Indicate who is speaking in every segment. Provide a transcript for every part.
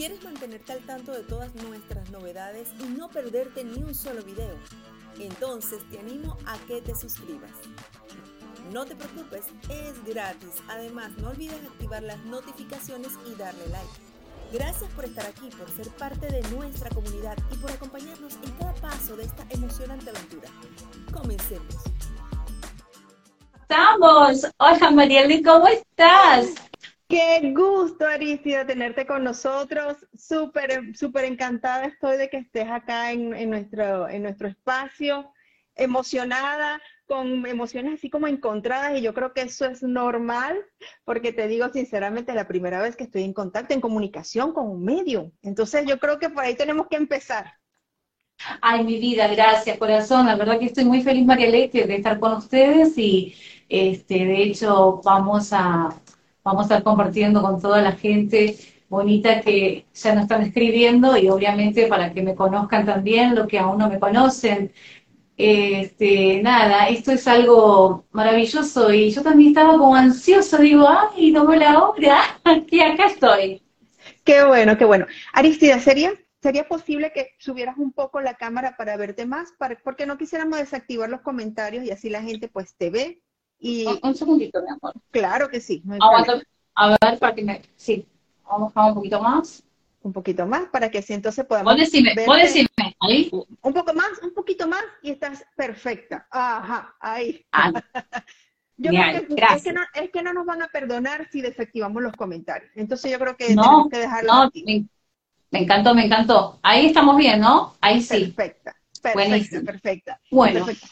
Speaker 1: ¿Quieres mantenerte al tanto de todas nuestras novedades y no perderte ni un solo video? Entonces te animo a que te suscribas. No te preocupes, es gratis. Además, no olvides activar las notificaciones y darle like. Gracias por estar aquí, por ser parte de nuestra comunidad y por acompañarnos en cada paso de esta emocionante aventura. Comencemos.
Speaker 2: Estamos. Hola Marieli, ¿cómo estás?
Speaker 3: Qué gusto, Aristida, tenerte con nosotros. Súper, súper encantada estoy de que estés acá en, en, nuestro, en nuestro espacio, emocionada, con emociones así como encontradas, y yo creo que eso es normal, porque te digo sinceramente, es la primera vez que estoy en contacto, en comunicación con un medio. Entonces yo creo que por ahí tenemos que empezar.
Speaker 2: Ay, mi vida, gracias, corazón. La verdad que estoy muy feliz, María Leite, de estar con ustedes y este, de hecho vamos a, vamos a estar compartiendo con toda la gente bonita que ya nos están escribiendo y obviamente para que me conozcan también, lo que aún no me conocen. Este, nada, esto es algo maravilloso y yo también estaba como ansiosa, digo, ay, no la hora, que acá estoy.
Speaker 3: Qué bueno, qué bueno. Aristida, ¿sería, ¿sería posible que subieras un poco la cámara para verte más? Para, porque no quisiéramos desactivar los comentarios y así la gente pues te ve. Y...
Speaker 2: Un, segundito, mi amor.
Speaker 3: Claro que sí. No
Speaker 2: a ver, para que me... Sí, vamos a un poquito más
Speaker 3: un poquito más para que así entonces podamos.
Speaker 2: Vos decime, vos decime, ahí.
Speaker 3: Un poco más, un poquito más y estás perfecta. Ajá, ahí.
Speaker 2: Ah,
Speaker 3: yo creo que, es, que no, es que no nos van a perdonar si desactivamos los comentarios. Entonces yo creo que
Speaker 2: no,
Speaker 3: tenemos que dejarlo.
Speaker 2: No, me, me, encantó, me encantó. Ahí estamos bien, ¿no? Ahí sí.
Speaker 3: Perfecta, perfecta, perfecta.
Speaker 2: Bueno.
Speaker 3: Perfecta.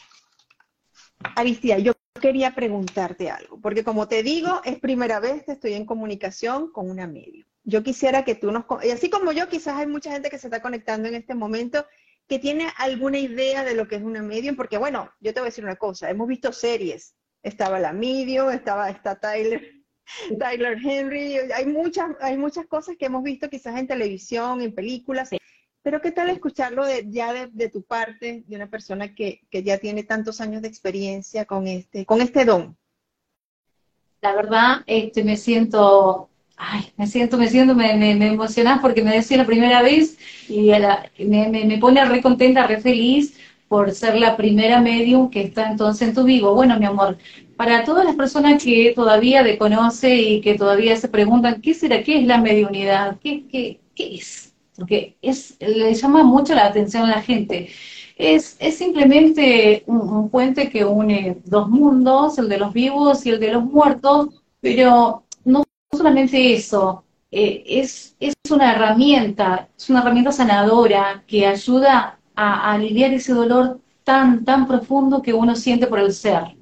Speaker 3: yo quería preguntarte algo, porque como te digo, es primera vez que estoy en comunicación con una medio yo quisiera que tú nos, y así como yo, quizás hay mucha gente que se está conectando en este momento que tiene alguna idea de lo que es una medium, porque bueno, yo te voy a decir una cosa, hemos visto series, estaba la medium, estaba está Tyler, Tyler Henry, hay muchas, hay muchas cosas que hemos visto quizás en televisión, en películas, pero ¿qué tal escucharlo ya de, tu parte, de una persona que, que ya tiene tantos años de experiencia con este, con este don?
Speaker 2: La verdad, este, me siento ay, me siento, me siento, me, me, me emocionás porque me decía la primera vez y me, me, pone re contenta, re feliz por ser la primera medium que está entonces en tu vivo. Bueno, mi amor, para todas las personas que todavía te conoce y que todavía se preguntan, ¿qué será? ¿Qué es la mediunidad? ¿Qué, qué, qué es? Porque es, le llama mucho la atención a la gente. Es, es simplemente un, un puente que une dos mundos, el de los vivos y el de los muertos, pero no solamente eso, eh, es, es una herramienta, es una herramienta sanadora que ayuda a, aliviar ese dolor tan, tan profundo que uno siente por el ser.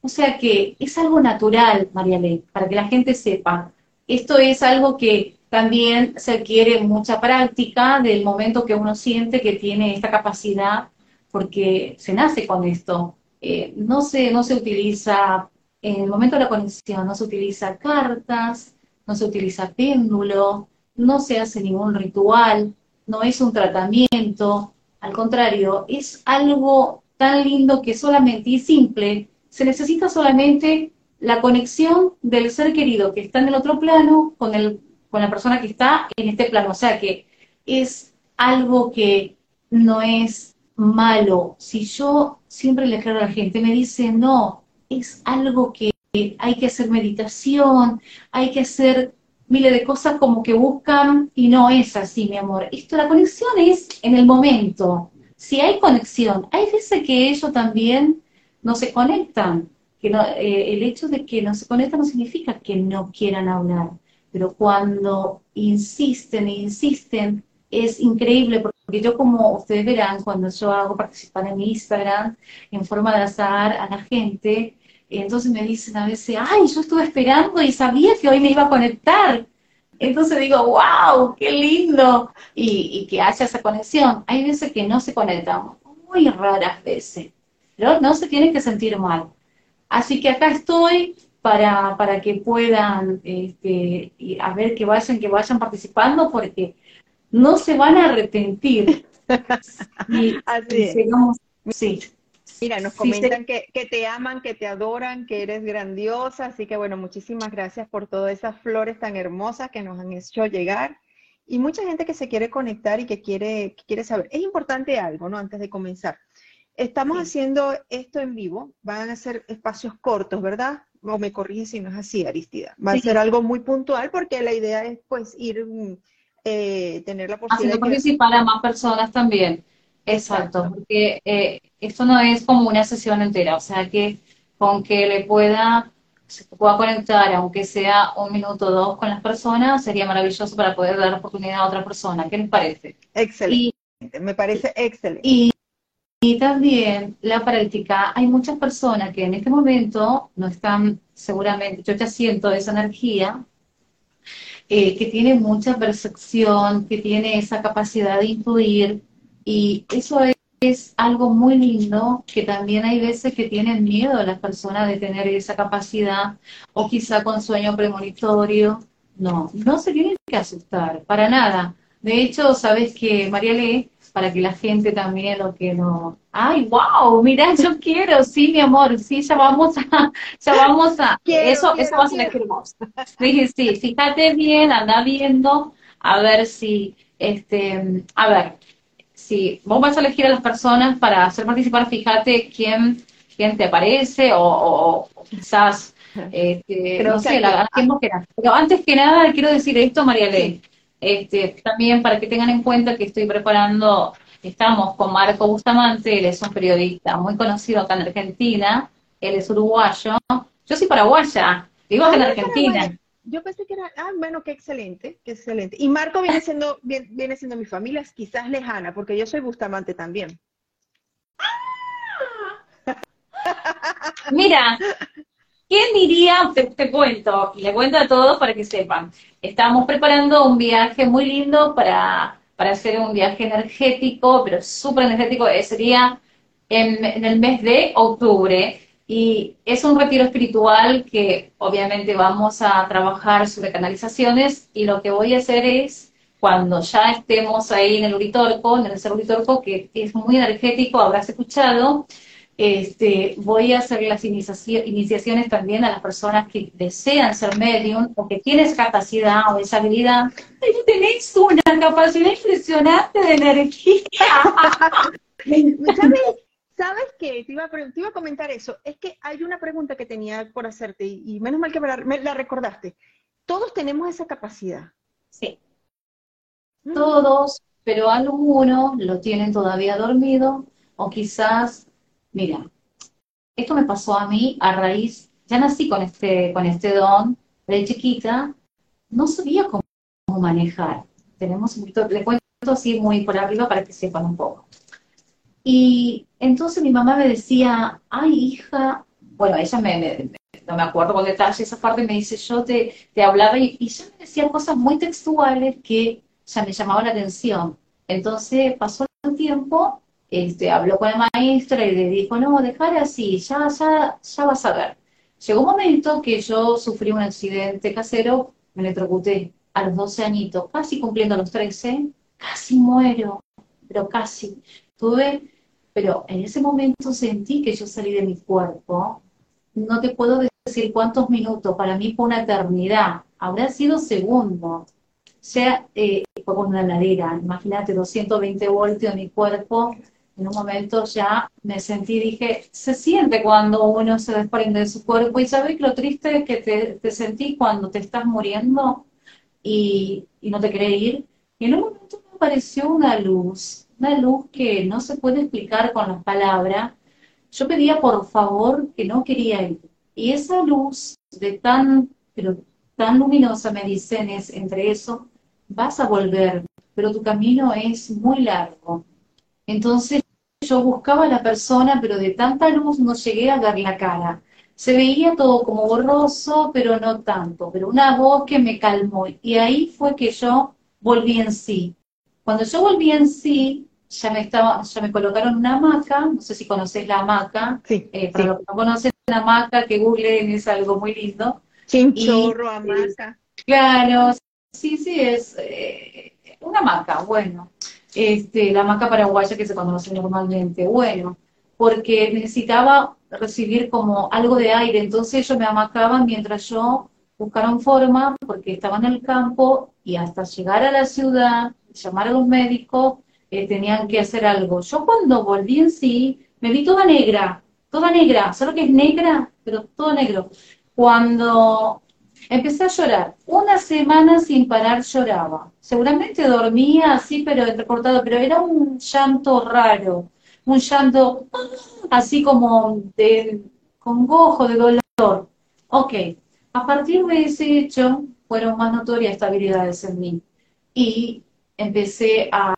Speaker 2: O sea que es algo natural, María Ley, para que la gente sepa. Esto es algo que también se adquiere mucha práctica del momento que uno siente que tiene esta capacidad, porque se nace con esto. Eh, no, se, no se utiliza en el momento de la conexión no se utiliza cartas, no se utiliza péndulo, no se hace ningún ritual, no es un tratamiento, al contrario, es algo tan lindo que solamente y simple, se necesita solamente la conexión del ser querido que está en el otro plano con, el, con la persona que está en este plano. O sea que es algo que no es malo. Si yo siempre le aclaro a la gente, me dice, no, es algo que hay que hacer meditación, hay que hacer miles de cosas como que buscan y no es así, mi amor. Esto, la conexión es en el momento. Si hay conexión, hay veces que ellos también no se conectan. Que eh, el hecho de que no se conectan no significa que no quieran hablar, pero cuando insisten e insisten, es increíble porque yo como ustedes verán, cuando yo hago participar en mi Instagram en forma de azar a la gente, entonces me dicen a veces, ay, yo estuve esperando y sabía que hoy me iba a conectar. Entonces digo, wow, qué lindo. Y, que haya esa conexión. Hay veces que no se conectan, muy raras veces. Pero no se tienen que sentir mal. Así que acá estoy para, para que puedan, este, a ver que vayan, que vayan participando, porque no se van a arrepentir.
Speaker 3: y, Así
Speaker 2: sí.
Speaker 3: Mira, nos comentan que, te aman, que te adoran, que eres grandiosa, así que bueno, muchísimas gracias por todas esas flores tan hermosas que nos han hecho llegar. y mucha gente que se quiere conectar y que quiere, quiere saber. Es importante algo, ¿no? Antes de comenzar. Estamos haciendo esto en vivo, van a ser espacios cortos, ¿verdad? O me corrige si no es así, Aristida. Va a ser algo muy puntual porque la idea es pues ir, eh, tener la posibilidad
Speaker 2: Haciendo de participar a más personas también. Exacto, porque eh, esto no es como una sesión entera, o sea que con que le pueda, se pueda conectar, aunque sea un minuto o dos con las personas, sería maravilloso para poder dar oportunidad a otra persona. ¿Qué les parece?
Speaker 3: Excelente, me parece excelente.
Speaker 2: Y, y también la práctica, hay muchas personas que en este momento no están seguramente, yo ya siento esa energía, eh, que tiene mucha percepción, que tiene esa capacidad de influir, y eso es, algo muy lindo, que también hay veces que tienen miedo las personas de tener esa capacidad, o quizá con sueño premonitorio. No, no se tienen que asustar, para nada. De hecho, sabes que, María Lee, para que la gente también lo que no... ¡Ay, wow! Mira, yo quiero, sí, mi amor, sí, ya vamos a... Ya vamos a... eso, eso va a ser hermoso. Dije, sí, fíjate bien, anda viendo, a ver si... Este, a ver, si vos vas a elegir a las personas para hacer participar, fíjate quién, quién te aparece o, quizás, este, no sé, la, Pero antes que nada, quiero decir esto, María Ley. Este, también para que tengan en cuenta que estoy preparando, estamos con Marco Bustamante, él es un periodista muy conocido acá en Argentina, él es uruguayo, yo soy paraguaya, vivo acá en Argentina
Speaker 3: yo pensé que era, ah, bueno, qué excelente, qué excelente. Y Marco viene siendo, viene, siendo mi familia, quizás lejana, porque yo soy Bustamante también.
Speaker 2: Mira, ¿quién diría? Te, cuento, y le cuento a todos para que sepan. Estamos preparando un viaje muy lindo para, para hacer un viaje energético, pero súper energético, eh, sería en el mes de octubre. Y es un retiro espiritual que obviamente vamos a trabajar sobre canalizaciones y lo que voy a hacer es, cuando ya estemos ahí en el Uritorco, en el ser Uritorco, que es muy energético, habrás escuchado, este, voy a hacer las iniciaciones también a las personas que desean ser medium o que tienen esa capacidad o esa habilidad. Tenéis una capacidad impresionante de energía.
Speaker 3: ¿Sabes qué? Te iba, a, te iba, a, comentar eso. Es que hay una pregunta que tenía por hacerte y, menos mal que me la, recordaste. Todos tenemos esa capacidad.
Speaker 2: Sí. Mm. Todos, pero algunos lo tienen todavía dormido o quizás, mira, esto me pasó a mí a raíz, ya nací con este, con este don de chiquita, no sabía cómo, manejar. Tenemos un poquito, cuento así muy por arriba para que sepan un poco. Y entonces mi mamá me decía, ay hija, bueno, ella me, no me acuerdo con detalle esa parte, me dice, yo te, te hablaba y, y ya me decía cosas muy textuales que ya me llamaban la atención. Entonces pasó el tiempo, este, habló con la maestra y le dijo, no, dejar así, ya, ya, ya vas a ver. Llegó un momento que yo sufrí un accidente casero, me electrocuté a los 12 añitos, casi cumpliendo los 13, casi muero, pero casi. Tuve pero en ese momento sentí que yo salí de mi cuerpo. No te puedo decir cuántos minutos, para mí fue una eternidad, habrá sido segundo. sea, eh, fue con una ladera, imagínate, 220 voltios en mi cuerpo. En un momento ya me sentí, dije, se siente cuando uno se desprende de su cuerpo. Y sabes lo triste que te, te sentí cuando te estás muriendo y, y no te querés ir. Y en un momento me apareció una luz una luz que no se puede explicar con las palabras. Yo pedía por favor que no quería ir. Y esa luz de tan, pero tan luminosa me dicen es entre eso, vas a volver, pero tu camino es muy largo. Entonces yo buscaba a la persona, pero de tanta luz no llegué a ver la cara. Se veía todo como borroso, pero no tanto, pero una voz que me calmó. Y ahí fue que yo volví en sí. Cuando yo volví en sí, ya me estaba, ya me colocaron una hamaca, no sé si conoces la hamaca,
Speaker 3: sí,
Speaker 2: eh, para los que no conocen la hamaca, que googleen es algo muy lindo.
Speaker 3: Chinchorro, hamaca.
Speaker 2: claro, sí, sí, es eh, una hamaca, bueno, este, la hamaca paraguaya que se conoce normalmente, bueno, porque necesitaba recibir como algo de aire, entonces ellos me amacaban mientras yo buscaron forma porque estaban en el campo y hasta llegar a la ciudad, llamar a los médicos, eh, tenían que hacer algo. Yo cuando volví en sí, me vi toda negra, toda negra, solo que es negra, pero todo negro. Cuando empecé a llorar, una semana sin parar lloraba. Seguramente dormía así, pero entrecortado, pero era un llanto raro, un llanto así como de congojo, de dolor. Ok, a partir de ese hecho fueron más notorias estas habilidades en mí. Y empecé a,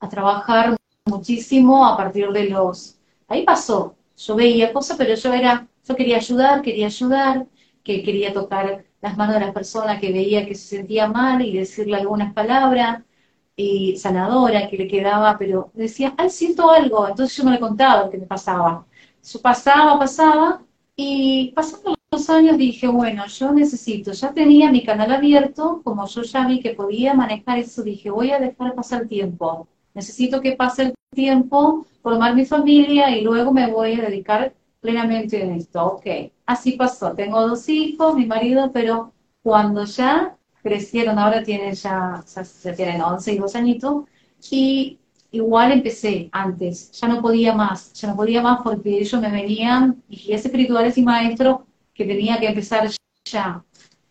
Speaker 2: a trabajar muchísimo a partir de los... Ahí pasó, yo veía cosas, pero yo era, yo quería ayudar, quería ayudar, que quería tocar las manos de las personas que veía que se sentía mal y decirle algunas palabras y sanadora que le quedaba, pero decía, ay, siento algo, entonces yo no le contaba lo que me pasaba. Eso pasaba, pasaba, y pasando los años dije, bueno, yo necesito, ya tenía mi canal abierto, como yo ya vi que podía manejar eso, dije, voy a dejar pasar el tiempo, necesito que pase el tiempo, formar mi familia y luego me voy a dedicar plenamente en esto. Ok, así pasó, tengo dos hijos, mi marido, pero cuando ya crecieron, ahora tienen ya, ya, tienen 11 y 2 añitos, y igual empecé antes, ya no podía más, ya no podía más porque ellos me venían, y es espirituales y maestros, que tenía que empezar ya.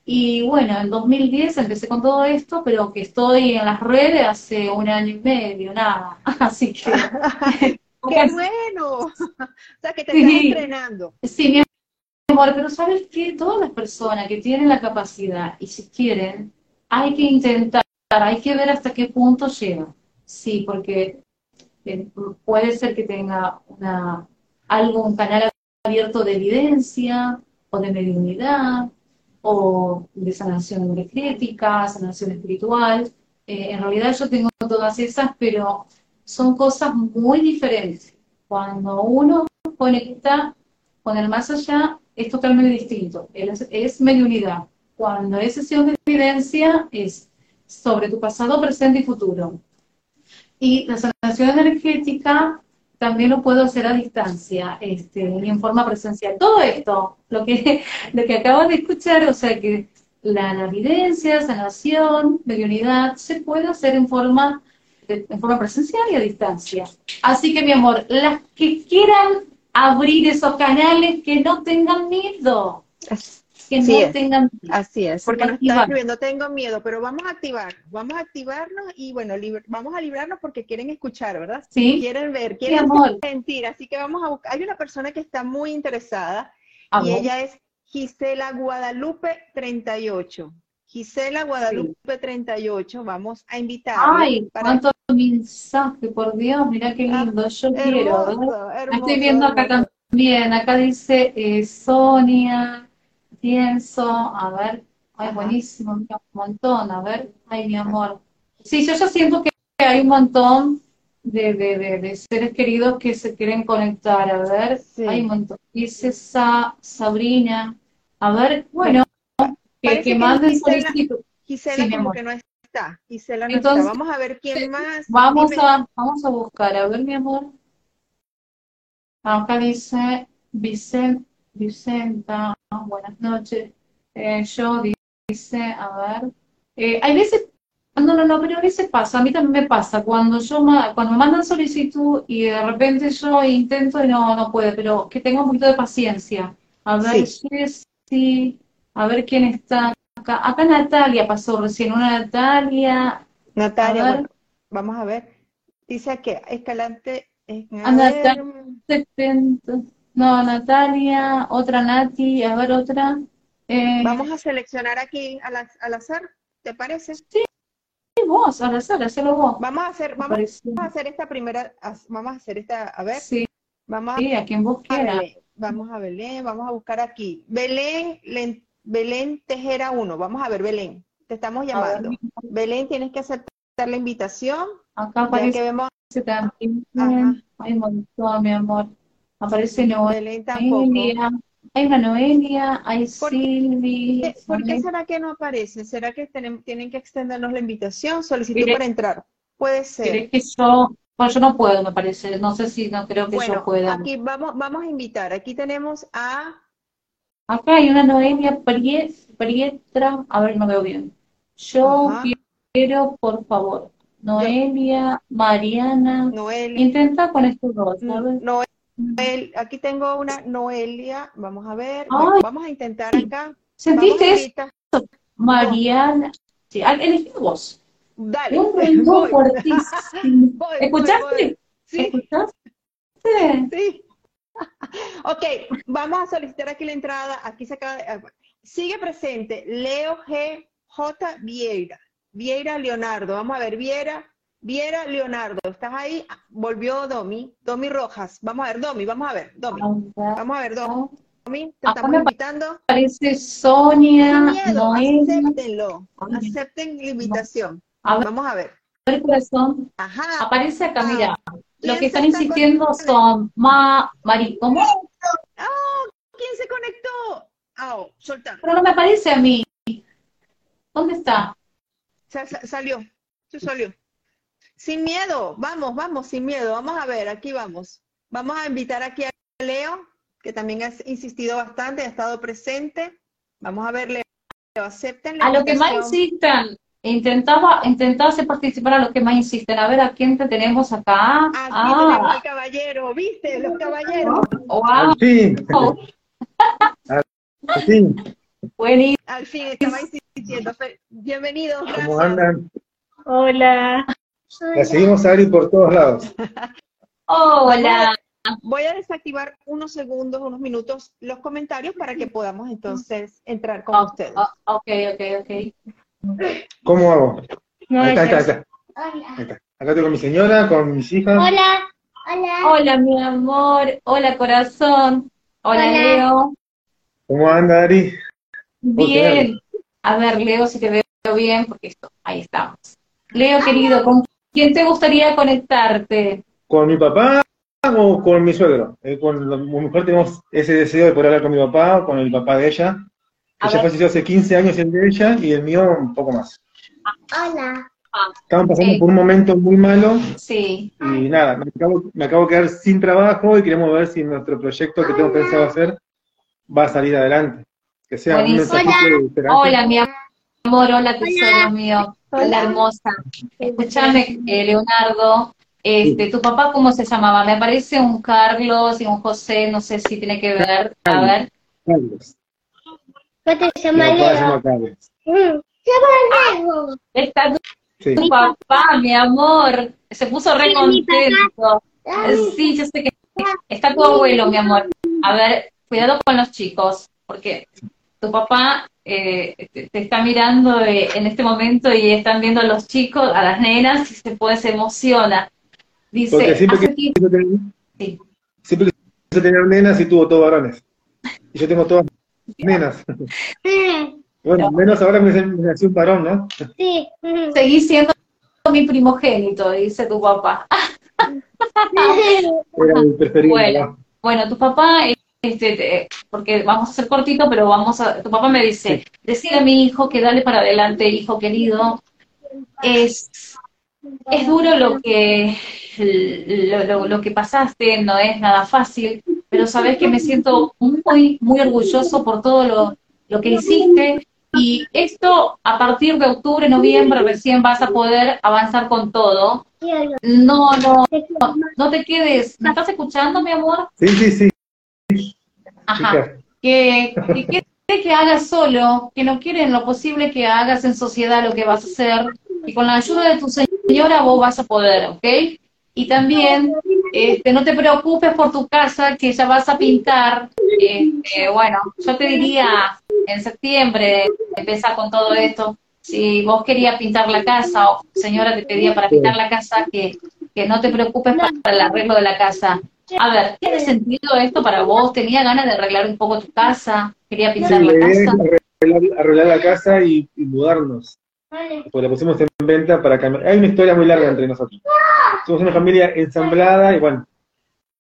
Speaker 2: Y bueno, en 2010 empecé con todo esto, pero que estoy en las redes hace un año y medio, nada. Así que...
Speaker 3: ¡Qué bueno! o sea, que te estás entrenando.
Speaker 2: Sí, mi amor, pero ¿sabes qué? Todas las personas que tienen la capacidad y si quieren, hay que intentar, hay que ver hasta qué punto llegan. Sí, porque eh, puede ser que tenga una, algo, un canal abierto de evidencia o de mediunidad o de sanación energética, sanación espiritual. Eh, en realidad yo tengo todas esas, pero son cosas muy diferentes. Cuando uno conecta con el más allá, es totalmente distinto. Es, mediunidad. Cuando es sesión de evidencia, es sobre tu pasado, presente y futuro. Y la sanación energética también lo puedo hacer a distancia este, y en forma presencial. Todo esto, lo que, lo que acabo de escuchar, o sea que la evidencia, sanación, mediunidad, se puede hacer en forma, en forma presencial y a distancia. Así que, mi amor, las que quieran abrir esos canales, que no tengan miedo
Speaker 3: que no tengan Así es, porque nos está escribiendo, tengo miedo, pero vamos a activar, vamos a activarnos y bueno, vamos a librarnos porque quieren escuchar, ¿verdad?
Speaker 2: Sí.
Speaker 3: Quieren ver, quieren sentir, así que vamos a buscar, hay una persona que está muy interesada y ella es Gisela Guadalupe 38. Gisela Guadalupe 38, vamos a invitar.
Speaker 2: Ay, cuánto mensaje, por Dios, mira qué ah, lindo, yo quiero. Estoy viendo acá también, acá dice eh, Sonia, pienso, a ver, ay, buenísimo, un montón, a ver, ay, mi amor. Sí, yo ya siento que hay un montón de, de, seres queridos que se quieren conectar, a ver, hay un montón. Dice esa Sabrina, a ver, bueno, que, que manden solicitud.
Speaker 3: Gisela sí, como que no está, Gisela no está. Vamos a ver quién más.
Speaker 2: Vamos a, vamos a buscar, a ver, mi amor. Acá dice Vicente, Vicenta, buenas noches. Eh, yo dice, a ver, eh, hay veces, no, no, no, pero a veces pasa, a mí también me pasa, cuando yo cuando me mandan solicitud y de repente yo intento y no, no puede, pero que tenga un poquito de paciencia. A ver, sí. A ver quién está acá. Acá Natalia pasó recién, una Natalia.
Speaker 3: Natalia, vamos a ver. Dice que Escalante.
Speaker 2: Eh, a Natalia, 70. No, Natalia, otra Nati, a ver otra.
Speaker 3: Eh, Vamos a seleccionar aquí al, al azar, ¿te parece?
Speaker 2: Sí, vos, al azar, hacelo vos.
Speaker 3: Vamos a hacer, vamos, a hacer esta primera, vamos a hacer esta, a ver.
Speaker 2: Sí, vamos a, a quien vos quieras.
Speaker 3: Vamos a Belén, vamos a buscar aquí. Belén, Belén Tejera 1, vamos a ver Belén, te estamos llamando. Belén, tienes que aceptar la invitación.
Speaker 2: Acá aparece que vemos. También. Hay un montón, mi amor. Aparece Noelia. Hay una Noelia, hay Silvi.
Speaker 3: ¿Por qué será que no aparece? ¿Será que tienen, que extendernos la invitación? Solicitud para entrar. Puede ser.
Speaker 2: que yo, yo no puedo, me parece. No sé si no creo que yo pueda.
Speaker 3: Aquí vamos, vamos a invitar. Aquí tenemos a.
Speaker 2: Acá hay una Noelia Prietra, a ver, no veo bien. Yo
Speaker 3: Ajá.
Speaker 2: quiero, por favor, Noelia, Mariana,
Speaker 3: Noel,
Speaker 2: intenta con estos dos, ¿sabes?
Speaker 3: Noel, aquí tengo una Noelia, vamos a ver,
Speaker 2: Ay.
Speaker 3: vamos a intentar acá.
Speaker 2: ¿Sentiste eso, Mariana? Sí, elegí vos.
Speaker 3: Dale,
Speaker 2: Un ruido
Speaker 3: voy,
Speaker 2: ¿Escuchaste?
Speaker 3: voy. Sí,
Speaker 2: ¿Escuchaste?
Speaker 3: sí. Ok, vamos a solicitar aquí la entrada. Aquí se acaba de- ah, Sigue presente Leo G. J. Vieira. Vieira Leonardo. Vamos a ver, Viera. Viera Leonardo. ¿Estás ahí? Ah, Volvió Domi. Domi Rojas. Vamos a ver, Domi. Vamos a ver, Domi. Vamos a ver, Domi. Te
Speaker 2: Acá
Speaker 3: estamos invitando.
Speaker 2: Parece
Speaker 3: Sin
Speaker 2: Sonia,
Speaker 3: miedo,
Speaker 2: Noelia.
Speaker 3: acéptenlo. Acepten la invitación. Vamos a ver.
Speaker 2: a ver, corazón.
Speaker 3: Ajá.
Speaker 2: Aparece acá, mira.
Speaker 3: ¿Quién
Speaker 2: Los que están
Speaker 3: está
Speaker 2: insistiendo son Ma, Mari, ¿cómo?
Speaker 3: ¿Quién se conectó? Ah, oh, soltar.
Speaker 2: Pero no me aparece a mí. ¿Dónde está?
Speaker 3: Sa- sa- salió, se salió. Sin miedo, vamos, vamos, sin miedo. Vamos a ver, aquí vamos. Vamos a invitar aquí a Leo, que también ha insistido bastante, ha estado presente. Vamos a ver, Leo, acepten la
Speaker 2: A los que más insistan. Intentaba, intentaba hacer participar a los que más insisten. A ver, ¿a quién te tenemos acá?
Speaker 3: Aquí tenemos
Speaker 2: Ah,
Speaker 3: al caballero, ¿viste? Los caballeros.
Speaker 2: wow.
Speaker 4: Al fin, al fin,
Speaker 2: Buenísimo.
Speaker 3: Al fin estaba insistiendo. Bienvenidos,
Speaker 4: ¿cómo
Speaker 3: gracias.
Speaker 4: andan?
Speaker 2: Hola.
Speaker 4: La seguimos a Ari por todos lados.
Speaker 2: Hola.
Speaker 3: Voy a desactivar unos segundos, unos minutos los comentarios para que podamos entonces entrar con
Speaker 2: Oh,
Speaker 3: ustedes.
Speaker 2: oh, ok, ok, ok.
Speaker 4: ¿Cómo hago? Ahí está, ahí está, ahí está. Ahí está. Acá estoy con mi señora, con mis hijas.
Speaker 5: Hola. Hola.
Speaker 2: Hola, mi amor. Hola, corazón. Hola,
Speaker 5: Hola.
Speaker 2: Leo.
Speaker 4: ¿Cómo anda Ari?
Speaker 2: Bien. A ver, Leo, si te veo bien, porque esto, ahí estamos. Leo, querido, ¿con quién te gustaría conectarte?
Speaker 4: ¿Con mi papá o con mi suegro? Eh, con la- mi mujer tenemos ese deseo de poder hablar con mi papá o con el papá de ella.
Speaker 2: A
Speaker 4: Ella
Speaker 2: ver.
Speaker 4: falleció hace 15 años el de ella y el mío un poco más.
Speaker 5: Hola.
Speaker 4: Estaban pasando
Speaker 2: Sí.
Speaker 4: por un momento muy malo
Speaker 2: Sí.
Speaker 4: y nada, me acabo, me acabo de quedar sin trabajo y queremos ver si nuestro proyecto que tengo pensado hacer va a salir adelante. Que sea un
Speaker 2: Buenísimo.
Speaker 4: de esperanza.
Speaker 2: Hola, mi amor. Hola, tesoro mío. Hola, hermosa. Escúchame, eh, Leonardo. Este, ¿Tu papá cómo se llamaba? Me aparece un Carlos y un José, no sé si tiene que ver. A ver.
Speaker 4: Carlos.
Speaker 5: ¿Qué te
Speaker 4: Mi
Speaker 5: llama
Speaker 4: papá se
Speaker 5: Leo?
Speaker 2: Está tu,
Speaker 4: Sí.
Speaker 2: tu papá, mi amor. Se puso re contento. Sí, yo sé que está tu abuelo, mi amor. A ver, cuidado con los chicos, porque tu papá eh, te, te está mirando eh, en este momento y están viendo a los chicos, a las nenas, y se puede, se emociona. Dice,
Speaker 4: Porque siempre
Speaker 2: hace
Speaker 4: que
Speaker 2: tiempo-
Speaker 4: quiso tener,
Speaker 2: Sí.
Speaker 4: siempre que quiso tener nenas y tuvo todos varones. Y yo tengo todas
Speaker 5: mm,
Speaker 4: Bueno, menos ahora me me nació un varón, ¿no?
Speaker 5: Sí.
Speaker 2: seguís siendo mi primogénito, dice tu papá.
Speaker 4: Era mi preferido.
Speaker 2: Bueno.
Speaker 4: ¿no?
Speaker 2: Bueno, tu papá, este, te- porque vamos a hacer cortito, pero vamos a, tu papá me dice, decir a mi hijo que dale para adelante, hijo querido, es, es duro lo que, lo, lo- lo que pasaste, no es nada fácil, pero sabes que me siento muy, muy orgulloso por todo lo, lo que hiciste, y esto a partir de octubre, noviembre recién vas a poder avanzar con todo. No, no, no te quedes. ¿Me estás escuchando, mi amor?
Speaker 4: Sí, sí, sí.
Speaker 2: Ajá. Que, que que hagas solo, que no quiere en lo posible que hagas en sociedad lo que vas a hacer, y con la ayuda de tu señora vos vas a poder, ¿ok? Y también, este, no te preocupes por tu casa, que ya vas a pintar. Este, bueno, yo te diría en septiembre, empezar con todo esto. Si vos querías pintar la casa, o señora te pedía para pintar la casa, que, que no te preocupes para el arreglo de la casa. A ver, ¿tiene sentido esto para vos? ¿Tenía ganas de arreglar un poco tu casa? ¿Quería pintar
Speaker 4: la
Speaker 2: casa?
Speaker 4: arreglar, arreglar la casa y, y mudarnos. Pues la pusimos en venta para cambiar. Hay una historia muy larga entre nosotros. Somos una familia ensamblada y bueno,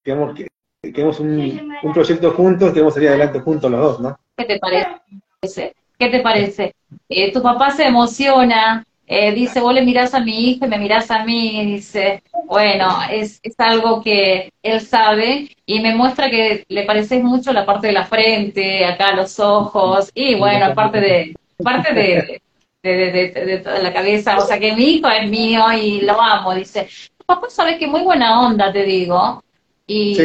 Speaker 4: queremos, que, queremos un, un proyecto juntos, queremos salir adelante juntos los dos, ¿no?
Speaker 2: ¿Qué te parece? ¿Qué te parece? Eh, tu papá se emociona, eh, dice, vos le mirás a mi hijo y me mirás a mí, y dice, bueno, es, es algo que él sabe y me muestra que le pareces mucho la parte de la frente, acá los ojos, y bueno, aparte de, parte de, de, de, de- de toda la cabeza, o sea que mi hijo es mío y lo amo, dice, papá sabes que muy buena onda, te digo, y,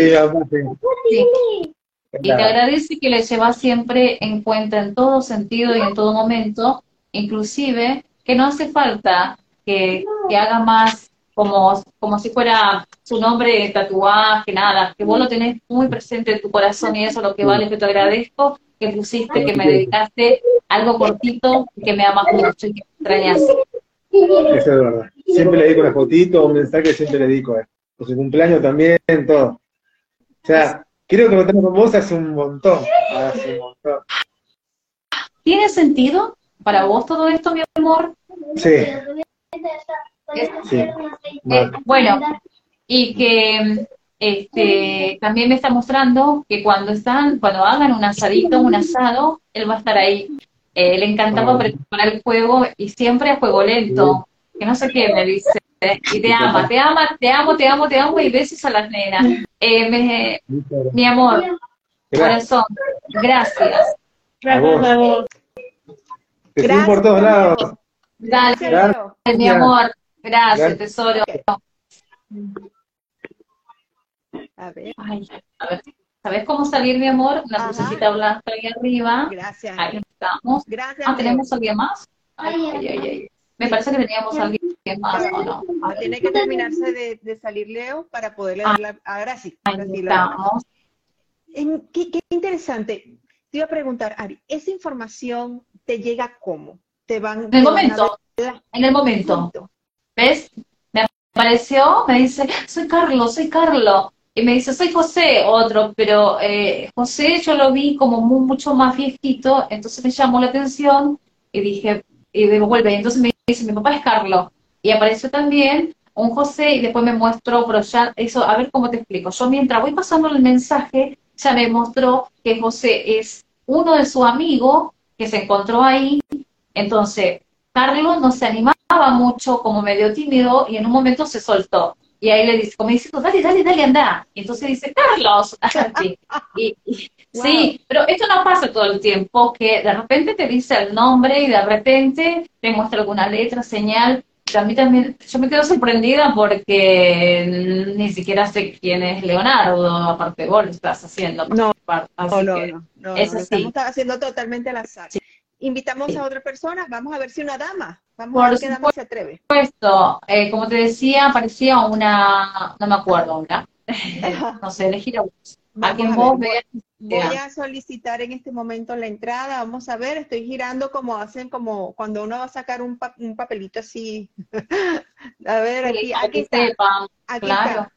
Speaker 4: Sí,
Speaker 2: y te agradece que le llevas siempre en cuenta en todo sentido y en todo momento, inclusive que no hace falta que, que haga más como, como si fuera su nombre tatuaje, nada, que vos lo tenés muy presente en tu corazón y eso es lo que vale, que te agradezco, que pusiste, que me dedicaste algo cortito, y que me amas mucho y que me extrañas.
Speaker 4: Eso es verdad. Siempre le dedico una fotito, un mensaje, siempre le dedico. Eh. Por su cumpleaños también, todo. O sea, creo que contar con vos hace un montón. Hace un montón.
Speaker 2: ¿Tiene sentido para vos todo esto, mi amor?
Speaker 4: Sí, sí.
Speaker 2: Eh, bueno, y que este también me está mostrando que cuando están, cuando hagan un asadito, un asado, él va a estar ahí. Eh, le encantaba
Speaker 4: Ah.
Speaker 2: preparar el fuego y siempre a fuego lento, que no sé qué me dice, y te ama, te ama, te amo, te amo, te amo, y besos a las nenas. Eh, me-
Speaker 4: gracias.
Speaker 2: mi amor,
Speaker 4: Gracias.
Speaker 2: corazón, gracias.
Speaker 4: A vos. Te seguí por todos lados.
Speaker 2: Dale,
Speaker 3: Gracias,
Speaker 2: mi amor, gracias,
Speaker 4: Gracias.
Speaker 2: tesoro.
Speaker 3: A ver,
Speaker 2: Ay, a ver, ¿sabes cómo salir, mi amor?
Speaker 3: Ajá.
Speaker 2: lucecita blanca ahí arriba.
Speaker 3: gracias.
Speaker 2: Ahí estamos.
Speaker 3: Gracias.
Speaker 2: Ah. ¿tenemos alguien más? Ay, ay, ay, ay. Me parece que teníamos alguien más, ¿o no?
Speaker 3: Ah, Tiene que terminarse de, de salir Leo para poderle
Speaker 2: Ah.
Speaker 3: dar la... Ahora sí. Ahora
Speaker 2: Ahí
Speaker 3: sí la-
Speaker 2: estamos.
Speaker 3: En- qué, qué interesante. Te iba a preguntar, Ari, ¿esa información te llega cómo? ¿Te van
Speaker 2: En
Speaker 3: te
Speaker 2: el
Speaker 3: van a
Speaker 2: momento,
Speaker 3: ver-
Speaker 2: en el momento. ¿Ves? Me apareció, me dice, soy Carlos, soy Carlos. Y me dice, soy José, otro, pero eh, José yo lo vi como mu- mucho más viejito, entonces me llamó la atención y dije, y me vuelve, entonces me dice, mi papá es Carlos. Y apareció también un José y después me mostró, pero ya, eso, a ver cómo te explico. Yo mientras voy pasando el mensaje, ya me mostró que José es uno de sus amigos que se encontró ahí. Entonces, Carlos no se animaba mucho, como medio tímido, y en un momento se soltó. Y ahí le dice, como diciendo, dale, dale, dale, anda. Y entonces dice, Carlos. Así. Y- y-
Speaker 3: Wow.
Speaker 2: Sí, pero esto no pasa todo el tiempo, que de repente te dice el nombre y de repente te muestra alguna letra, señal. Pero a mí también, yo me quedo sorprendida porque ni siquiera sé quién es Leonardo, aparte de vos lo estás haciendo.
Speaker 3: No,
Speaker 2: Así
Speaker 3: No, no, no, no,
Speaker 2: es
Speaker 3: no, lo
Speaker 2: así.
Speaker 3: estamos haciendo totalmente al azar.
Speaker 2: Sí.
Speaker 3: Invitamos
Speaker 2: Sí.
Speaker 3: a otra persona, vamos a ver si una dama, vamos
Speaker 2: Por
Speaker 3: a ver qué dama se atreve.
Speaker 2: supuesto, eh, como te decía, parecía una, no me acuerdo ahora, no sé, elegir a. A quien vos veas.
Speaker 3: Voy a solicitar en este momento la entrada, vamos a ver, estoy girando como hacen como cuando uno va a sacar un, pa- un papelito así. a ver, aquí, está,
Speaker 2: sepan,
Speaker 3: aquí
Speaker 2: claro.
Speaker 3: está.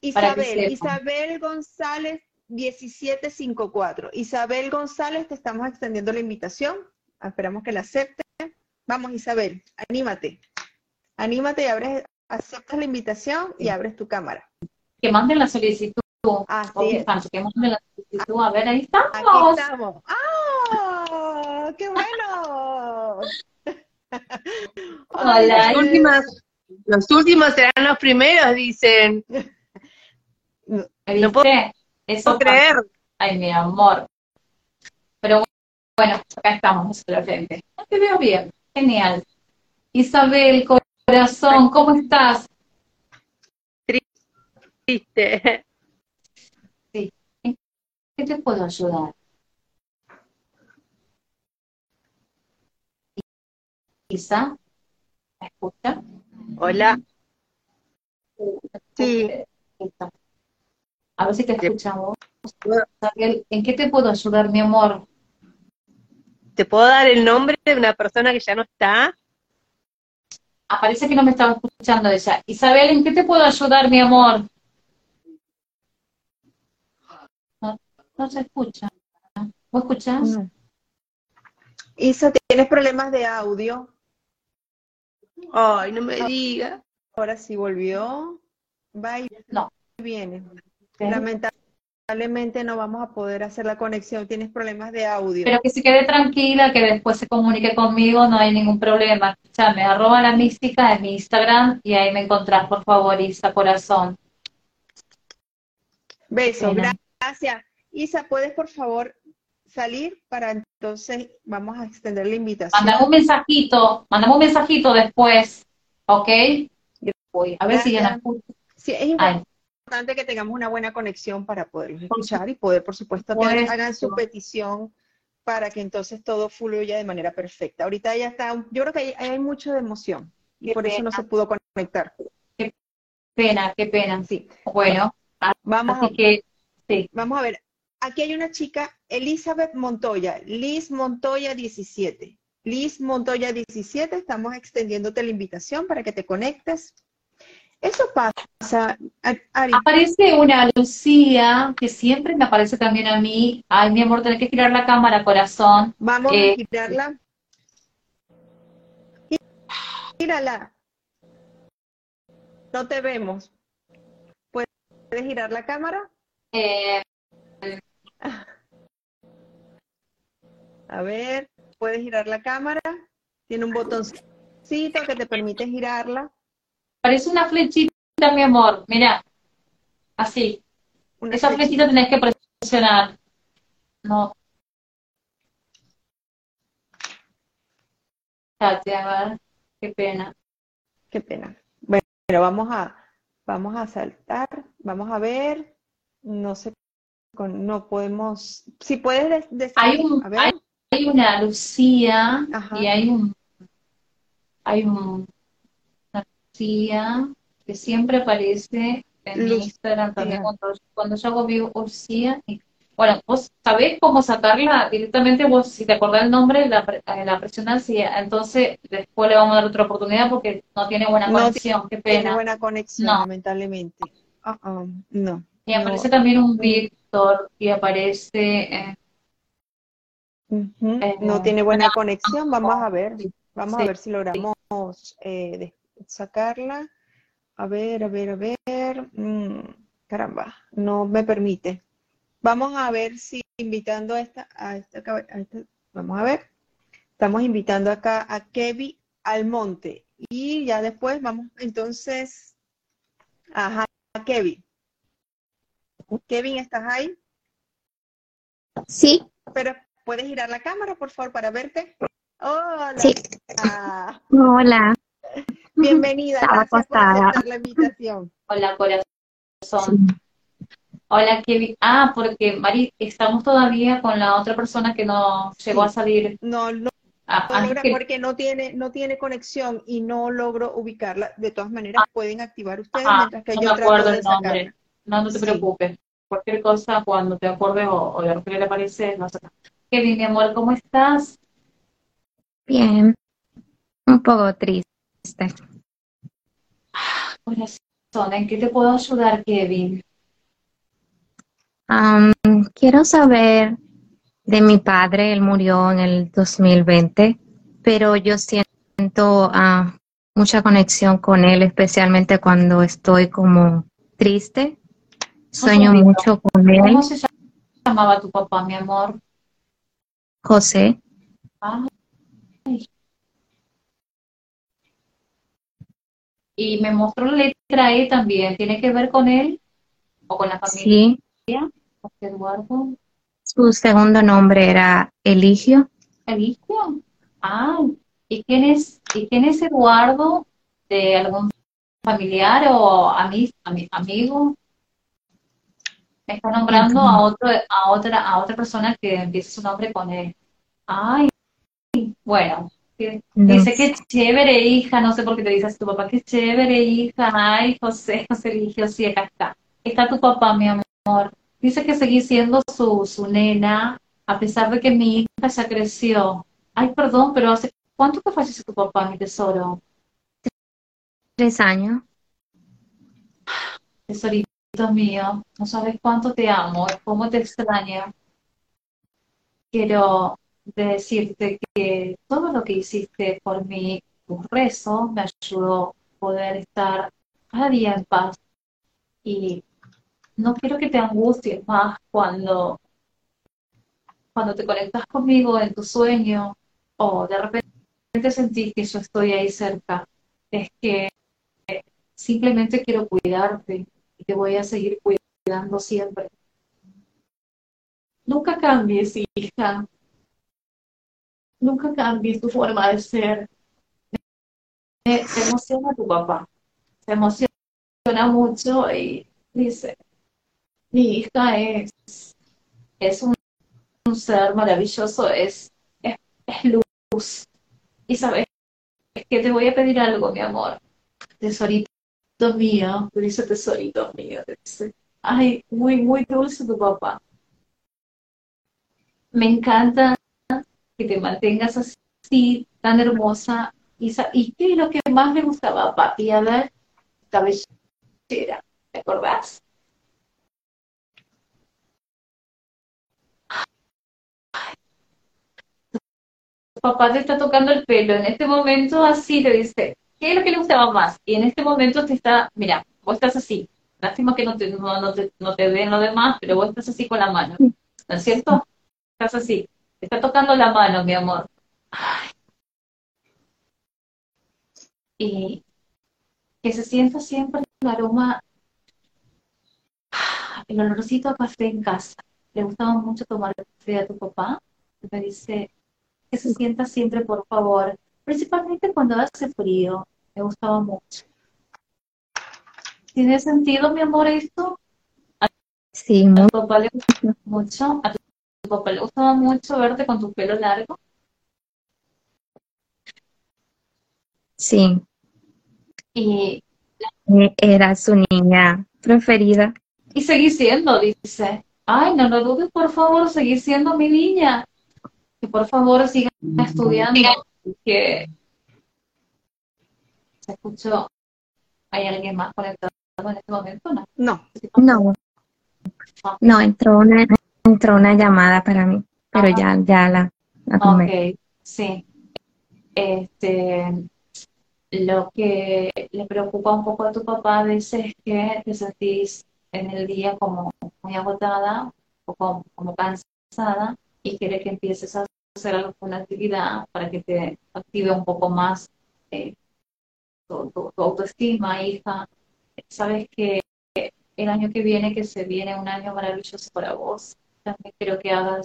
Speaker 3: Isabel. Isabel González 1754. Isabel González, te estamos extendiendo la invitación. Esperamos que la acepte. Vamos, Isabel, anímate. Anímate y abres, aceptas la invitación y abres tu cámara.
Speaker 2: Que manden la solicitud.
Speaker 3: Así
Speaker 2: ¿Dónde
Speaker 3: es.
Speaker 2: están? Que manden la solicitud. A ver, ahí estamos.
Speaker 3: Aquí estamos. ¡Ah! ¡Qué bueno!
Speaker 2: Hola,
Speaker 6: Las últimas, los últimos serán los primeros, dicen.
Speaker 2: ¿Me
Speaker 6: no puedo-?
Speaker 2: Eso
Speaker 6: No creer.
Speaker 2: Ay, mi amor. Pero bueno, acá estamos, la frente. Te veo bien. Genial. Isabel, corazón, ¿cómo estás?
Speaker 6: Triste.
Speaker 2: ¿Qué te puedo ayudar? Isa, ¿me escucha?
Speaker 6: Hola. Sí.
Speaker 2: A ver si te escuchamos. Isabel, ¿en qué te puedo ayudar, mi amor?
Speaker 6: ¿Te puedo dar el nombre de una persona que ya no está?
Speaker 2: Ah, parece que no me estaba escuchando ella. Isabel, ¿en qué te puedo ayudar, mi amor? No, no se escucha. ¿Vos escuchás?
Speaker 3: No. Isa, ¿tienes problemas de audio?
Speaker 6: Ay, no me diga.
Speaker 3: Ahora sí volvió. Va y
Speaker 2: No.
Speaker 3: viene.
Speaker 2: Sí.
Speaker 3: Lamentablemente lamentablemente no vamos a poder hacer la conexión, tienes problemas de audio.
Speaker 2: Pero que se quede tranquila, que después se comunique conmigo, no hay ningún problema. Escúchame, arroba la mística en mi Instagram y ahí me encontrás, por favor, Isa, corazón. Pena.
Speaker 3: gracias. Isa, ¿puedes por favor salir para entonces vamos a extender la invitación?
Speaker 2: Mandame un mensajito, mandame un mensajito después, ¿ok? Uy, a ver si ya la escucho.
Speaker 3: Sí, es
Speaker 2: Ay,
Speaker 3: importante que tengamos una buena conexión para poderlos
Speaker 2: Por
Speaker 3: escuchar y poder, por supuesto, que
Speaker 2: supuesto.
Speaker 3: hagan su petición para que entonces todo fluya de manera perfecta. Ahorita ya está, yo creo que hay, hay mucho de emoción y
Speaker 2: Qué
Speaker 3: por eso no se pudo conectar.
Speaker 2: pena, qué pena.
Speaker 3: Sí,
Speaker 2: Bueno,
Speaker 3: vamos a,
Speaker 2: así que sí,
Speaker 3: vamos a ver. Aquí hay una chica, Elizabeth Montoya, Liz Montoya 17. Liz Montoya 17, estamos extendiéndote la invitación para que te conectes. Eso pasa, Ari,
Speaker 2: aparece una Lucía que siempre me aparece también a mí. Ay, mi amor, tenés que girar la cámara, corazón.
Speaker 3: Vamos
Speaker 2: Eh,
Speaker 3: a girarla. Gírala. No te vemos. ¿Puedes girar la cámara?
Speaker 2: Eh,
Speaker 3: A ver, puedes girar la cámara. Tiene un botoncito que te permite girarla.
Speaker 2: Parece una flechita, mi amor. Mira, así.
Speaker 3: Una
Speaker 2: Esa
Speaker 3: flechita.
Speaker 2: flechita tenés que presionar. No. Espérate, a ver, qué pena.
Speaker 3: Qué pena. Bueno, vamos a, vamos a saltar. Vamos a ver. No sé, con- no podemos. Si puedes des- decir,
Speaker 2: Hay un-
Speaker 3: a ver.
Speaker 2: hay- Hay una Lucía
Speaker 3: Ajá.
Speaker 2: y hay un, hay un, que siempre aparece en mi
Speaker 3: Lucía.
Speaker 2: Instagram también cuando, cuando yo hago vivo Lucía. Y, bueno, vos sabés cómo sacarla directamente, vos si te acordás el nombre, la, eh, la presionás y entonces después le vamos a dar otra oportunidad porque no tiene buena
Speaker 3: No
Speaker 2: conexión, qué
Speaker 3: Tiene
Speaker 2: pena.
Speaker 3: buena conexión,
Speaker 2: No.
Speaker 3: lamentablemente. Ah, ah, no.
Speaker 2: Y
Speaker 3: no.
Speaker 2: aparece también un Víctor y aparece... eh, Eh,
Speaker 3: No tiene buena conexión, vamos a ver, vamos
Speaker 2: sí,
Speaker 3: a ver si logramos eh, sacarla. A ver, a ver, a ver. Mm, caramba, no me permite. Vamos a ver si invitando a esta, a esta, cab- a esta- vamos a ver. Estamos invitando acá a Kevin Almonte y ya después vamos entonces, ajá, a Kevin. Kevin, ¿estás ahí?
Speaker 5: Sí,
Speaker 3: Pero puedes girar la cámara, por favor, para verte. Hola.
Speaker 5: sí. Hola.
Speaker 3: Bienvenida.
Speaker 5: Estaba
Speaker 3: Gracias por
Speaker 5: acostada.
Speaker 3: aceptar la invitación.
Speaker 2: Hola, corazón. Hola, Kevin. Ah, porque Mari, estamos todavía con la otra persona que no llegó
Speaker 3: Sí.
Speaker 2: a salir.
Speaker 3: No, no,
Speaker 2: Ah,
Speaker 3: no
Speaker 2: ah,
Speaker 3: logra
Speaker 2: que-
Speaker 3: porque no tiene, no tiene conexión y no logro ubicarla. De todas maneras, pueden activar ustedes
Speaker 2: ah,
Speaker 3: mientras que
Speaker 2: no
Speaker 3: yo
Speaker 2: me
Speaker 3: trato
Speaker 2: acuerdo
Speaker 3: de
Speaker 2: el nombre.
Speaker 3: sacarla.
Speaker 2: No, no te
Speaker 3: Sí.
Speaker 2: preocupes. Cualquier cosa, cuando te acuerdes o, o de repente le aparece, no sé. Kevin, mi amor, ¿cómo estás?
Speaker 5: Bien. Un poco triste.
Speaker 2: Corazón, ¿en qué te puedo ayudar, Kevin?
Speaker 5: Quiero saber de mi padre. Él murió en el 2020, pero yo siento ah, mucha conexión con él, especialmente cuando estoy como triste. Sueño mucho con él.
Speaker 2: ¿Cómo se llamaba tu papá, mi amor?
Speaker 5: José.
Speaker 2: Ay. Y me mostró la letra E también. ¿Tiene que ver con él o con la familia?
Speaker 5: Sí.
Speaker 2: Eduardo.
Speaker 5: Su segundo nombre era Eligio.
Speaker 2: ¿Eligio? Ah, ¿y quién es, y quién es Eduardo? ¿De algún familiar o ami- ami- amigo? Me está nombrando a otro, a otra, a otra persona que empiece su nombre con él. Ay, bueno. Que-
Speaker 5: No
Speaker 2: Dice que chévere, hija, no sé por qué te dices tu papá, qué chévere, hija. Ay, José, José Eligio, sí, acá está. Está tu papá, mi amor. Dice que seguí siendo su, su nena, a pesar de que mi hija ya creció. Ay, perdón, pero ¿hace cuánto que falleció tu papá, mi tesoro?
Speaker 5: Tres años.
Speaker 2: Tesorito mío, no sabes cuánto te amo, cómo te extraño. Quiero decirte que todo lo que hiciste por mí, tu rezo, me ayudó a poder estar cada día en paz. Y no quiero que te angusties más cuando, cuando te conectas conmigo en tu sueño o de repente sentís que yo estoy ahí cerca. Es que simplemente quiero cuidarte y te voy a seguir cuidando siempre. Nunca cambies, hija. Nunca cambies tu forma de ser. Se emociona tu papá. Se emociona mucho y dice, mi hija es, es un, ser maravilloso, es, es, luz. Y sabes que te voy a pedir algo, mi amor. Tesorito mío, te dice tesorito mío, ay, muy, muy dulce tu papá. Me encanta que te mantengas así, tan hermosa. ¿Y, y qué es lo que más me gustaba a papi? A ver, cabellera, ¿te acordás? papá te está tocando el pelo, en este momento así te dice, ¿qué es lo que le gustaba más? Y en este momento te está, mira, vos estás así, lástima que no te, no, te, no te den lo demás, pero vos estás así con la mano, ¿no es cierto? Estás así, te está tocando la mano, mi amor. Y que se sienta siempre el aroma, el olorcito a café en casa. Le gustaba mucho tomar café a tu papá. Me dice, que se sienta siempre, por favor, principalmente cuando hace frío. Me gustaba mucho. ¿Tiene sentido, mi amor, esto?
Speaker 5: Sí,
Speaker 2: a tu papá le gustaba mucho. A tu papá le gustaba mucho verte con tu pelo largo.
Speaker 5: Sí.
Speaker 2: Y
Speaker 5: era su niña preferida.
Speaker 2: Y seguí siendo, dice. Ay, no lo dudes, por favor, seguí siendo mi niña que por favor sigan estudiando, que se escuchó, ¿hay alguien más conectado en este momento? No.
Speaker 3: No.
Speaker 5: No, no entró una, entró una llamada para mí, pero ya, ya la, la
Speaker 2: Ok, sí. Este, lo que le preocupa un poco a tu papá, dice, es que te sentís en el día como muy agotada, o como, como cansada, y quiere que empieces a hacer alguna actividad para que te active un poco más eh, tu, autoestima, hija. Sabes que el año que viene, que se viene un año maravilloso para vos, también quiero que hagas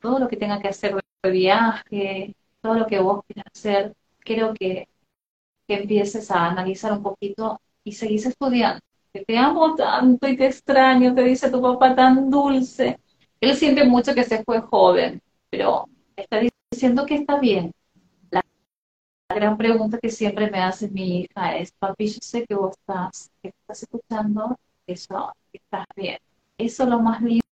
Speaker 2: todo lo que tenga que hacer de viaje, todo lo que vos quieras hacer. Quiero que, que empieces a analizar un poquito y seguís estudiando. Que te amo tanto y te extraño, te dice tu papá tan dulce. Él siente mucho que se fue joven, pero está diciendo que está bien. La, gran pregunta que siempre me hace mi hija es, papi, yo sé que vos estás, que estás escuchando eso, que estás bien. Eso es lo más lindo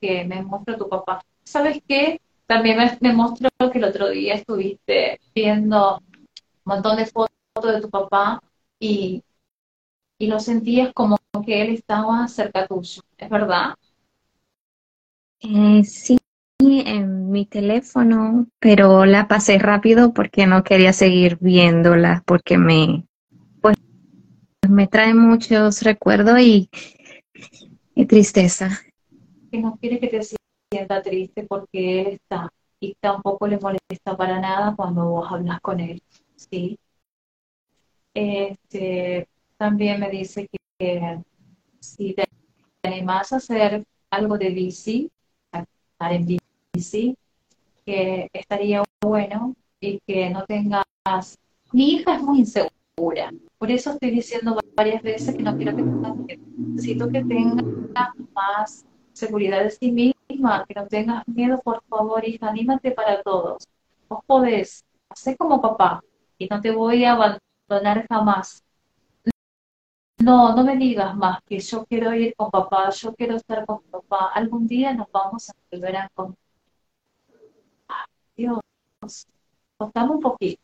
Speaker 2: que me muestra tu papá. ¿Sabes qué? También me, mostró que el otro día estuviste viendo un montón de fotos de tu papá y, y lo sentías como que él estaba cerca tuyo. ¿Es verdad?
Speaker 5: Eh, sí, en mi teléfono, pero la pasé rápido porque no quería seguir viéndola, porque me, pues, me trae muchos recuerdos y, tristeza.
Speaker 2: Que no quiere que te sienta triste porque él está y tampoco le molesta para nada cuando vos hablas con él, ¿sí? Este, también me dice que, si te animas a hacer algo de bici, estar en bici, que estaría bueno y que no tengas... Mi hija es muy insegura, por eso estoy diciendo varias veces que no quiero que tengas. Necesito que tengas más seguridad de sí misma, que no tengas miedo, por favor, hija, anímate para todos. Vos podés, hacer como papá y no te voy a abandonar jamás. No, no me digas más que yo quiero ir con papá, yo quiero estar con papá. Algún día nos vamos a volver a encontrar Dios, contame un poquito.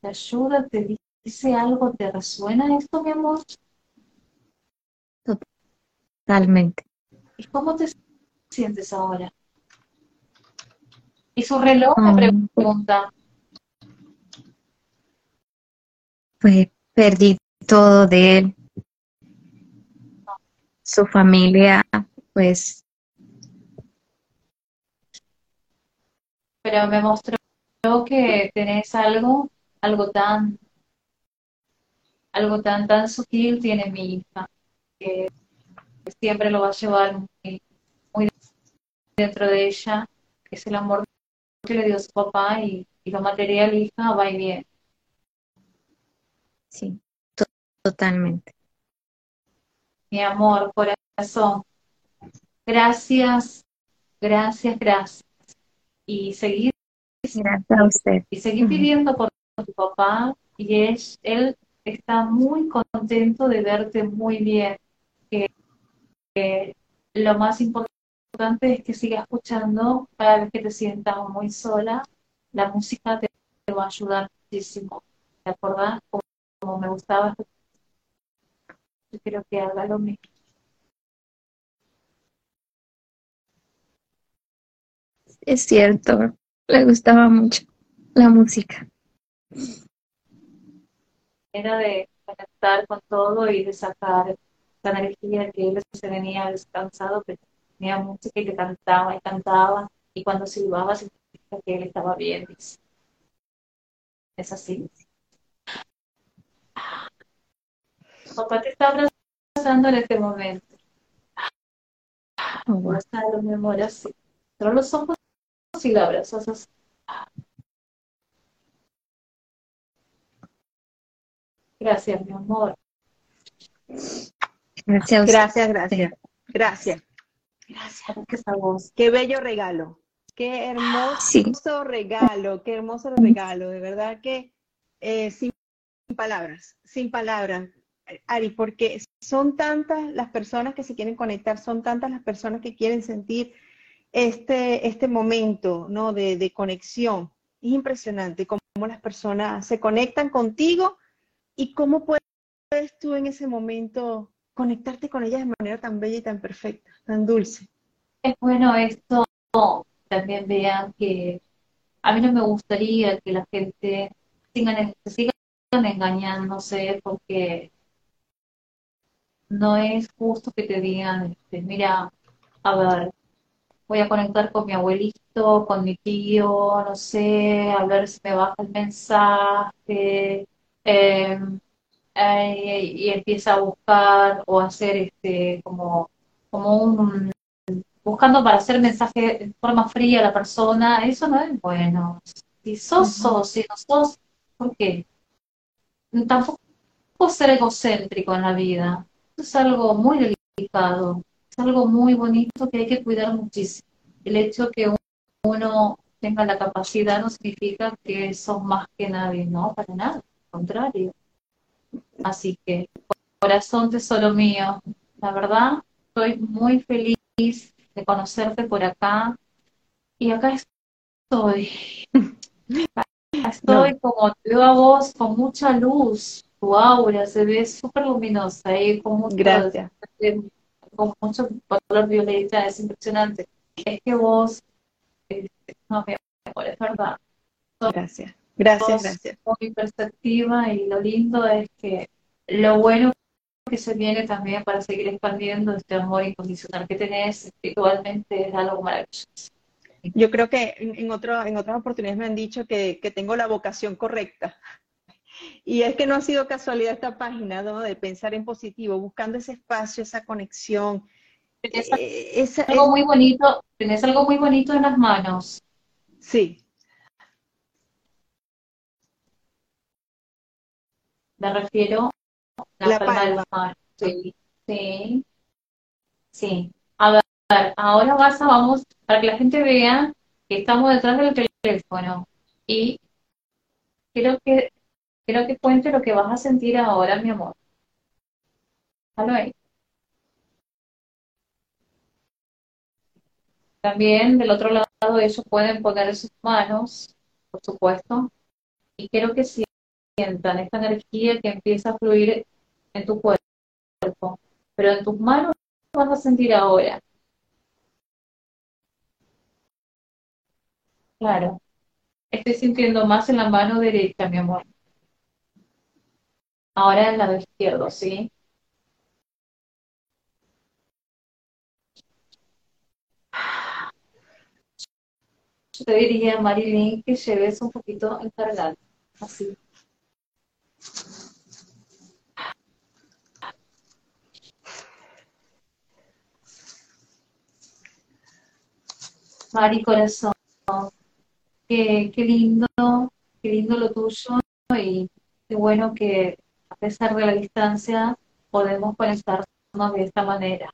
Speaker 2: ¿Te ayuda? ¿Te dice algo? ¿Te resuena esto, mi amor?
Speaker 5: Totalmente.
Speaker 2: ¿Y cómo te sientes ahora? ¿Y su reloj me pregunta?
Speaker 5: Pues perdí todo de él. su familia, pues.
Speaker 2: Pero me mostró que tenés algo, algo tan, algo tan, tan sutil tiene mi hija, que siempre lo va a llevar muy dentro de ella, que es el amor que le dio su papá y, y lo material, hija, va y viene.
Speaker 5: Sí, totalmente.
Speaker 2: Mi amor, corazón, gracias, gracias, gracias. Y seguir,
Speaker 5: gracias a usted.
Speaker 2: Y seguir pidiendo por tu papá y es, él está muy contento de verte muy bien. Que, que lo más importante es que sigas escuchando cada vez que te sientas muy sola. La música te, te va a ayudar muchísimo. ¿Te acordás? como me gustaba. Yo quiero que haga lo mismo.
Speaker 5: Es cierto, le gustaba mucho la música.
Speaker 2: Era de conectar con todo y de sacar esa energía que él se venía descansado, pero tenía música y que cantaba y cantaba, y cuando silbaba significa que él estaba bien. Es así. Papá te está abrazando en este momento. Abrazalo, mi amor, así. Cierra los ojos y la abrazas así. Gracias, mi amor.
Speaker 3: Gracias, gracias, gracias. Gracias.
Speaker 2: Gracias, a vos.
Speaker 3: Qué bello regalo. Qué hermoso regalo, qué hermoso regalo. De verdad que eh, sin palabras, sin palabras. Ari, porque son tantas las personas que se quieren conectar, son tantas las personas que quieren sentir este, este momento ¿no? de, de conexión. Es impresionante cómo las personas se conectan contigo y cómo puedes tú en ese momento conectarte con ellas de manera tan bella y tan perfecta, tan dulce.
Speaker 2: Es bueno esto, también vean que a mí no me gustaría que la gente sigan, sigan engañándose porque no es justo que te digan, este, mira, a ver, voy a conectar con mi abuelito, con mi tío, no sé, a ver si me baja el mensaje, em, y empieza a buscar o hacer este como, como un buscando para hacer mensaje en forma fría a la persona, eso no es bueno. Si sos, sos, si no sos, ¿por qué? Tampoco ser egocéntrico en la vida es algo muy delicado, es algo muy bonito que hay que cuidar muchísimo. El hecho que uno tenga la capacidad no significa que son más que nadie, no, para nada, al contrario. Así que, corazón tesoro mío, la verdad, estoy muy feliz de conocerte por acá. Y acá estoy. Estoy como te veo a vos con mucha luz, tu aura se ve súper luminosa y con mucho,
Speaker 3: Gracias.
Speaker 2: con mucho color violeta, es impresionante. Es que vos, eh, no, mi amor, es verdad.
Speaker 3: Gracias, gracias, gracias.
Speaker 2: mi perspectiva y lo lindo es que lo bueno que se viene también para seguir expandiendo este amor incondicional que tenés espiritualmente es algo maravilloso.
Speaker 3: Yo creo que en, otro, en otras oportunidades me han dicho que, que tengo la vocación correcta. Y es que no ha sido casualidad esta página ¿no? de pensar en positivo, buscando ese espacio, esa conexión.
Speaker 2: Tenés eh, algo muy bonito, tenés algo muy bonito en las manos.
Speaker 3: Sí.
Speaker 2: Me refiero a la, palma, de la mano. Sí, sí. Sí. A ver, ahora vas a, vamos, para que la gente vea que estamos detrás del teléfono. Y quiero que Quiero que cuente lo que vas a sentir ahora, mi amor. ahí. También del otro lado ellos pueden poner sus manos, por supuesto, y quiero que sientan esta energía que empieza a fluir en tu cuerpo, pero en tus manos vas a sentir ahora. Claro, estoy sintiendo más en la mano derecha, mi amor. Ahora en el lado izquierdo, ¿sí? Yo te diría, Marilyn, que lleves un poquito encargado, así. Mari Corazón, qué, qué lindo, qué lindo lo tuyo y qué bueno que a pesar de la distancia podemos conectarnos de esta manera.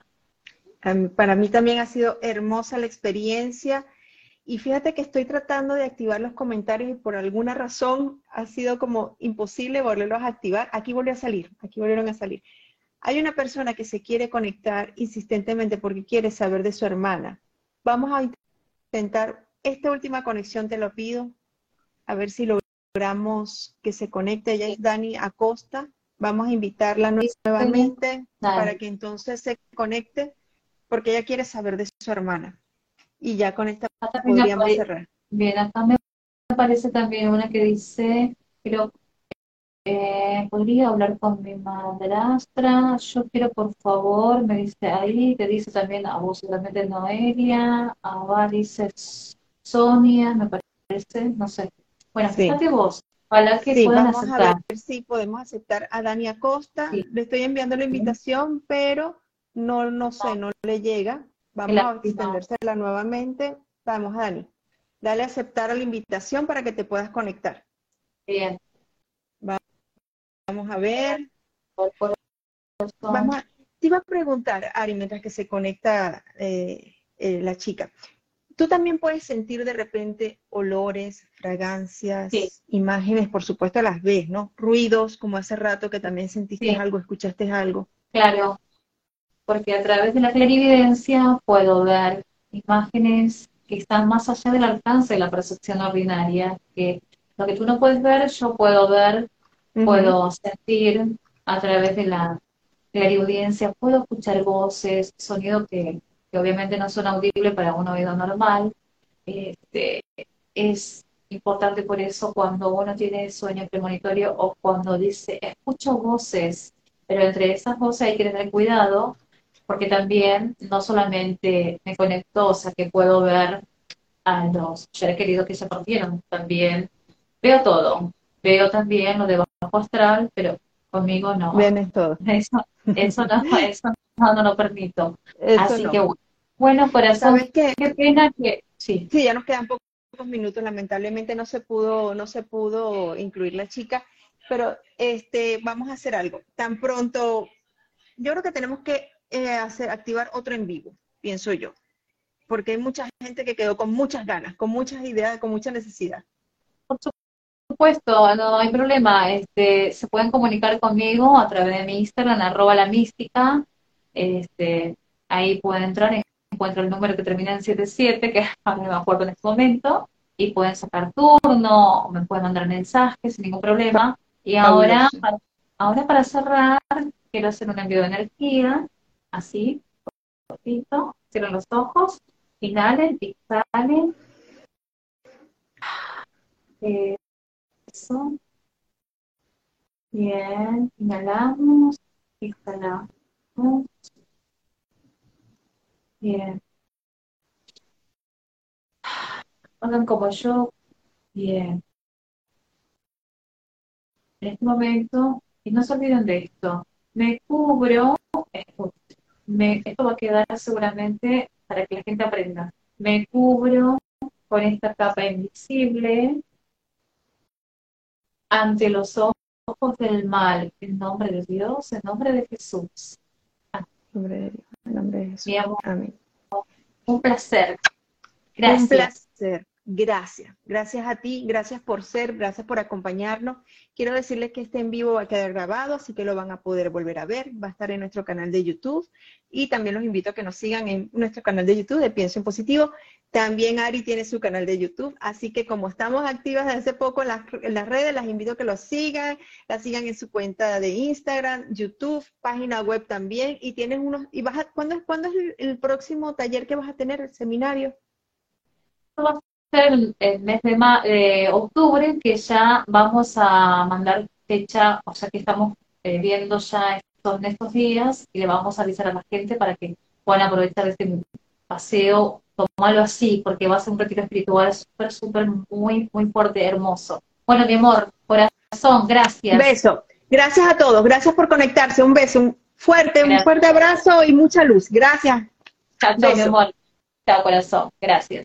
Speaker 3: Para mí también ha sido hermosa la experiencia y fíjate que estoy tratando de activar los comentarios y por alguna razón ha sido como imposible volverlos a activar. Aquí volvió a salir, aquí volvieron a salir. Hay una persona que se quiere conectar insistentemente porque quiere saber de su hermana. Vamos a intentar esta última conexión, te lo pido, a ver si logramos que se conecte. Ella es Dani Acosta. Vamos a invitarla nuevamente para que entonces se conecte, porque ella quiere saber de su hermana. Y ya con esta podríamos cerrar.
Speaker 2: Bien, acá me aparece también una que dice, pero eh, podría hablar con mi madrastra, yo quiero por favor, me dice ahí, te dice también a vos seguramente Noelia, a va dice Sonia, me parece, no sé. Bueno, fíjate vos, ojalá que puedan vamos aceptar. A ver
Speaker 3: si podemos aceptar a Dani Acosta, le estoy enviando la invitación, pero no, no sé, no le llega. Vamos a extendérsela nuevamente. Vamos, Dani. Dale a aceptar a la invitación para que te puedas conectar.
Speaker 2: Bien.
Speaker 3: Vamos a ver. Vamos a, te iba a preguntar, Ari, mientras que se conecta eh, eh, la chica. Tú también puedes sentir de repente olores, fragancias, imágenes, por supuesto las ves, ¿no? Ruidos, como hace rato que también sentiste algo, escuchaste algo.
Speaker 2: Claro, porque a través de la clarividencia puedo ver imágenes que están más allá del alcance de la percepción ordinaria, que lo que tú no puedes ver, yo puedo ver puedo sentir a través de la, audiencia, puedo escuchar voces, sonido que, obviamente no son audibles para un oído normal. Este, es importante por eso cuando uno tiene sueño premonitorio o cuando dice, escucho voces, pero entre esas voces hay que tener cuidado porque también no solamente me conecto, o sea que puedo ver a los seres queridos que se partieron, también veo todo, Veo también lo de bajo astral, pero conmigo no.
Speaker 3: Vienes todo.
Speaker 2: Eso, eso, no, eso no, lo permito. Así que bueno, corazón, ¿Sabes qué? qué pena que... Sí.
Speaker 3: sí, ya nos quedan pocos minutos, lamentablemente no se pudo, no se pudo incluir la chica, pero este, vamos a hacer algo. Tan pronto, yo creo que tenemos que eh, hacer, activar otro en vivo, pienso yo, porque hay mucha gente que quedó con muchas ganas, con muchas ideas, con mucha necesidad.
Speaker 2: Por supuesto, no hay problema. Este, se pueden comunicar conmigo a través de mi Instagram, arroba la mística. Este, ahí pueden entrar, encuentro el número que termina en 77, que no me acuerdo en este momento, y pueden sacar turno, o me pueden mandar mensajes sin ningún problema. Y ahora, para, ahora para cerrar, quiero hacer un envío de energía, así, poquito, cierren los ojos, inhalen, exhalen. Eh, Bien, inhalamos, exhalamos. Bien. Hagan como yo. Bien. En este momento, y no se olviden de esto, me cubro, me, esto va a quedar seguramente para que la gente aprenda. Me cubro con esta capa invisible ante los ojos del mal, en nombre de Dios, en nombre de Jesús.
Speaker 3: En nombre de Dios, en nombre de Jesús. Amén.
Speaker 2: Un placer. Gracias.
Speaker 3: Un placer. Gracias. Gracias a ti, gracias por ser, gracias por acompañarnos. Quiero decirles que este en vivo va a quedar grabado, así que lo van a poder volver a ver. Va a estar en nuestro canal de YouTube y también los invito a que nos sigan en nuestro canal de YouTube de Pienso en Positivo. También Ari tiene su canal de YouTube, así que como estamos activas desde hace poco en las, redes, las invito a que los sigan, la sigan en su cuenta de Instagram, YouTube, página web también, y tienes unos, y vas ¿cuándo, es el, próximo taller que vas a tener, el seminario?
Speaker 2: Ser el, mes de, octubre, que ya vamos a mandar fecha, o sea que estamos eh, viendo ya estos, en estos días, y le vamos a avisar a la gente para que puedan aprovechar este paseo, tomalo así, porque va a ser un retiro espiritual súper, súper, muy, muy fuerte, hermoso. Bueno, mi amor, corazón, gracias.
Speaker 3: Beso. Gracias a todos. Gracias por conectarse. Un beso, un fuerte, un fuerte abrazo y mucha luz. Gracias.
Speaker 2: Chao, chao, mi amor. Chao, corazón. Gracias.